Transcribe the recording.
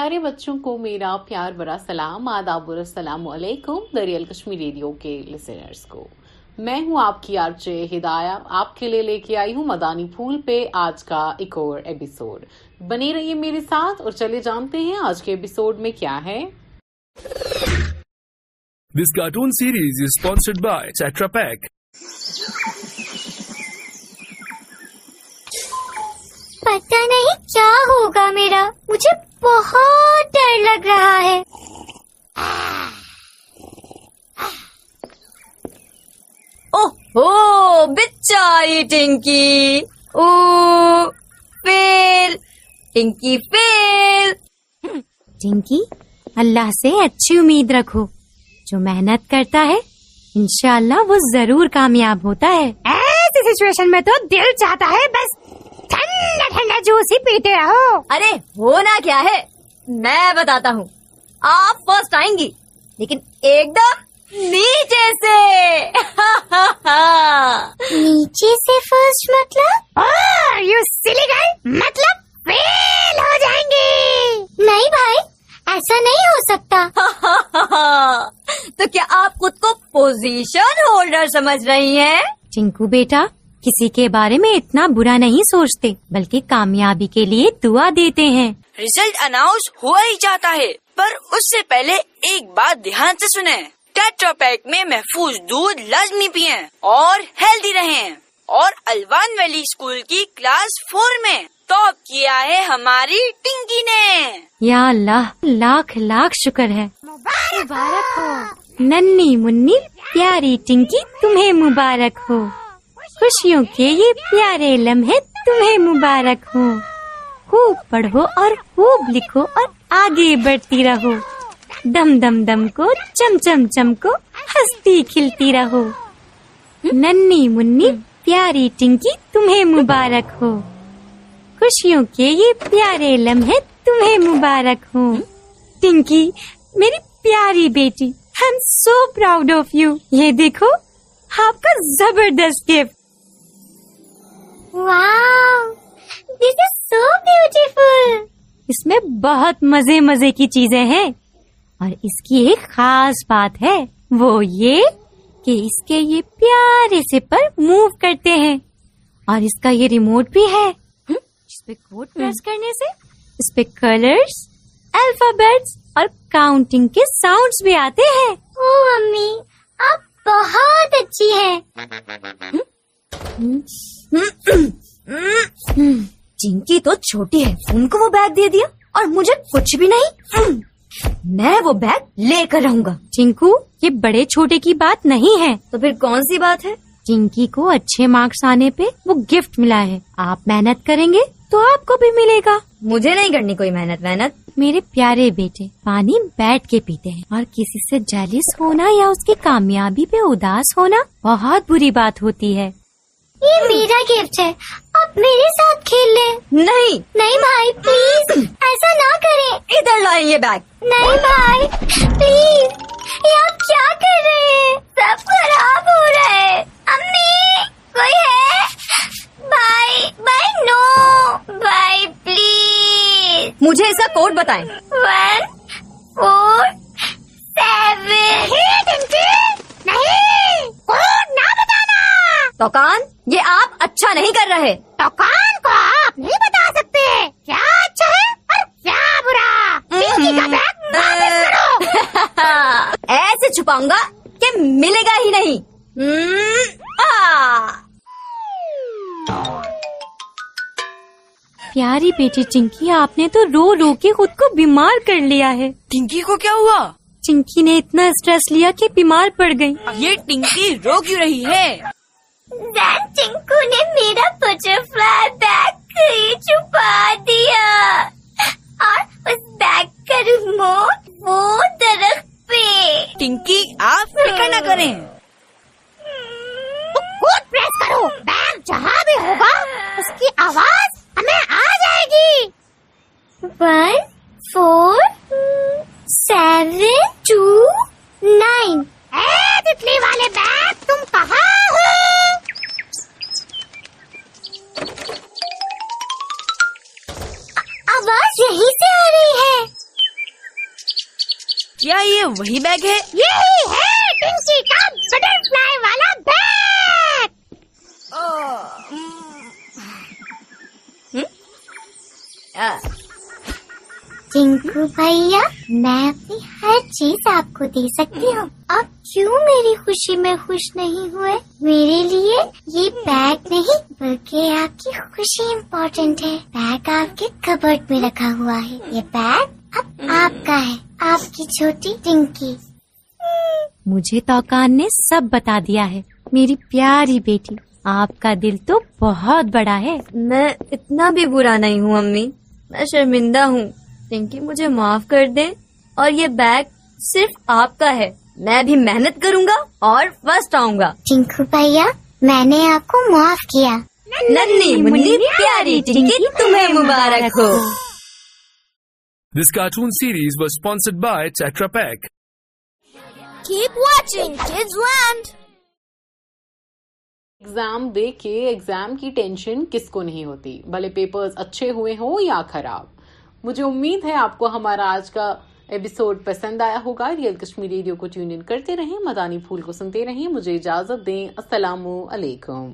پیارے بچوں کو میرا پیار برا سلام آداب السلام علیکم دریال کشمیر ریڈیو کے لسنرز کو۔ میں ہوں آپ کی آرچے ہدایہ آپ کے لیے لے کے آئی ہوں مدانی پھول پہ آج کا ایک اور ایپیسوڈ بنے رہیے میرے ساتھ اور چلے جانتے ہیں آج کے ایپیسوڈ میں کیا ہے۔ This cartoon series is sponsored by Tetra Pak. پتا نہیں کیا ٹنکی او فیل ٹنکی فیل ٹنکی اللہ سے اچھی امید رکھو۔ جو محنت کرتا ہے انشاءاللہ وہ ضرور کامیاب ہوتا ہے۔ ایسی سچویشن میں تو دل چاہتا ہے بس ٹھنڈا ٹھنڈا جوس ہی پیتے رہو۔ ارے ہونا کیا ہے؟ میں بتاتا ہوں۔ آپ فرسٹ آئیں گی لیکن ایک دم نیچے سے نیچے سے فرسٹ مطلب یو سلی گئی مطلب فیل ہو جائیں گے نہیں بھائی ایسا نہیں ہو سکتا۔ تو کیا آپ خود کو پوزیشن ہولڈر سمجھ رہی ہیں؟ ٹنکو بیٹا کسی کے بارے میں اتنا برا نہیں سوچتے بلکہ کامیابی کے لیے دعا دیتے ہیں۔ ریزلٹ اناؤنس ہوا ہی جاتا ہے پر اس سے پہلے ایک بات دھیان سے سنیں۔ ٹیٹرا پیک میں محفوظ دودھ لازمی پیئیں اور ہیلدی رہیں۔ اور الوان ویلی اسکول کی کلاس فور میں ٹاپ کیا ہے ہماری ٹنکی نے؟ یا اللہ لاکھ لاکھ شکر ہے۔ مبارک ہو۔ ننی منی پیاری ٹنکی تمہیں مبارک ہو۔ خوشیوں کے یہ پیارے لمحے تمہیں مبارک ہو۔ خوب پڑھو اور خوب لکھو اور آگے بڑھتی رہو۔ دم دم دم کو چم چم چم کو ہستی کھلتی رہو۔ ننی منی پیاری ٹنکی تمہیں مبارک ہو۔ خوشیوں کے یہ پیارے لمحے تمہیں مبارک ہوں۔ ٹنکی میری پیاری بیٹی I am so proud of you یہ دیکھو آپ کا زبردست گفٹ دس از سو بیوٹیفل اس میں بہت مزے مزے کی چیزیں ہیں۔ اور اس کی ایک خاص بات ہے وہ یہ کہ اس کے یہ پیارے سے پر موو کرتے ہیں۔ اور اس کا یہ ریموٹ بھی ہے۔ پہ کوڈ پریس کرنے سے؟ اس پہ کلرس الفابیٹس اور کاؤنٹنگ کے ساؤنڈس بھی آتے ہیں۔ او امی آپ بہت اچھی ہیں۔ چنکی تو چھوٹی ہے ان کو وہ بیگ دے دیا اور مجھے کچھ بھی نہیں۔ میں وہ بیگ لے کر رہوں گا۔ چنکو یہ بڑے چھوٹے کی بات نہیں ہے۔ تو پھر کون سی بات ہے؟ چنکی کو اچھے مارکس آنے پہ وہ گفٹ ملا ہے۔ آپ محنت کریں گے۔ تو آپ کو بھی ملے گا۔ مجھے نہیں کرنی کوئی محنت محنت۔ میرے پیارے بیٹے پانی بیٹھ کے پیتے ہیں۔ اور کسی سے جیلس ہونا یا اس کی کامیابی پہ اداس ہونا بہت بری بات ہوتی ہے۔ یہ میرا گفٹ ہے۔ آپ میرے ساتھ کھیل لیں۔ نہیں۔ نہیں بھائی پلیز ایسا نہ کریں۔ ادھر لائیں یہ بیگ۔ نہیں بھائی پلیز یہ آپ کیا کر رہے ہیں سب خراب ہو رہا ہے امی کوئی ہے بھائی بھائی نو بھائی پلیز مجھے اس کا کوڈ بتائیں۔ One four seven. نہیں! کوڈ نہ بتانا! تو کان یہ آپ اچھا نہیں کر رہے۔ تو کان کو آپ نہیں بتا سکتے۔ کیا اچھا ہے اور کیا برا۔ ایسے چھپاؤں گا کہ ملے گا ہی نہیں۔ پیاری بیٹی چنکی آپ نے تو رو رو کے خود کو بیمار کر لیا ہے۔ ٹنکی کو کیا ہوا؟ چنکی نے اتنا اسٹریس لیا کہ بیمار پڑ گئی۔ یہ ٹنکی رو کیوں رہی ہے؟ چنکو نے میرا بٹر فلائی بیگ چھپا دیا۔ اور اس بیگ کا ریموٹ وہ درخت پہ۔ ٹنکی آپ فکر نہ کریں۔ کوٹ پریس کرو بیگ جہاں بھی ہوگا اس کی آواز ہمیں آ جائے گی. One four seven two nine تتلی والے بیگ تم کہاں ہو؟ آواز یہیں سے آ رہی ہے. یہ وہی بیگ ہے؟ یہی ہے ٹنکی کا بٹر فلائی والا بیگ ٹنکو بھیا میں اپنی ہر چیز آپ کو دے سکتی ہوں آپ کیوں میری خوشی میں خوش نہیں ہوئے میرے لیے یہ بیگ نہیں بلکہ آپ کی خوشی امپورٹنٹ ہے بیگ آپ کے کبرٹ میں رکھا ہوا ہے یہ بیگ اب آپ کا ہے آپ کی چھوٹی ٹنکی مجھے توکان نے سب بتا دیا ہے میری پیاری بیٹی آپ کا دل تو بہت بڑا ہے میں اتنا بھی برا نہیں ہوں امی میں شرمندہ ہوں۔ ٹنکی مجھے معاف کر دے اور یہ بیگ صرف آپ کا ہے۔ میں بھی محنت کروں گا اور فرسٹ آؤں گا۔ ٹنکو بھیا میں نے آپ کو معاف کیا۔ ننی منی پیاری ٹنکی تمہیں مبارک ہو۔ This cartoon series was sponsored by Tetra Pak. Keep watching Kids Land. Exam دے کے ایگزام کی ٹینشن کس کو نہیں ہوتی؟ بھلے پیپرز اچھے ہوئے ہوں یا خراب؟ مجھے امید ہے آپ کو ہمارا آج کا ایپیسوڈ پسند آیا ہوگا۔ ریئل کشمیر ریڈیو کو ٹیون ان کرتے رہیں، مدانی پھول کو سنتے رہیں۔ مجھے اجازت دیں۔ السلام علیکم۔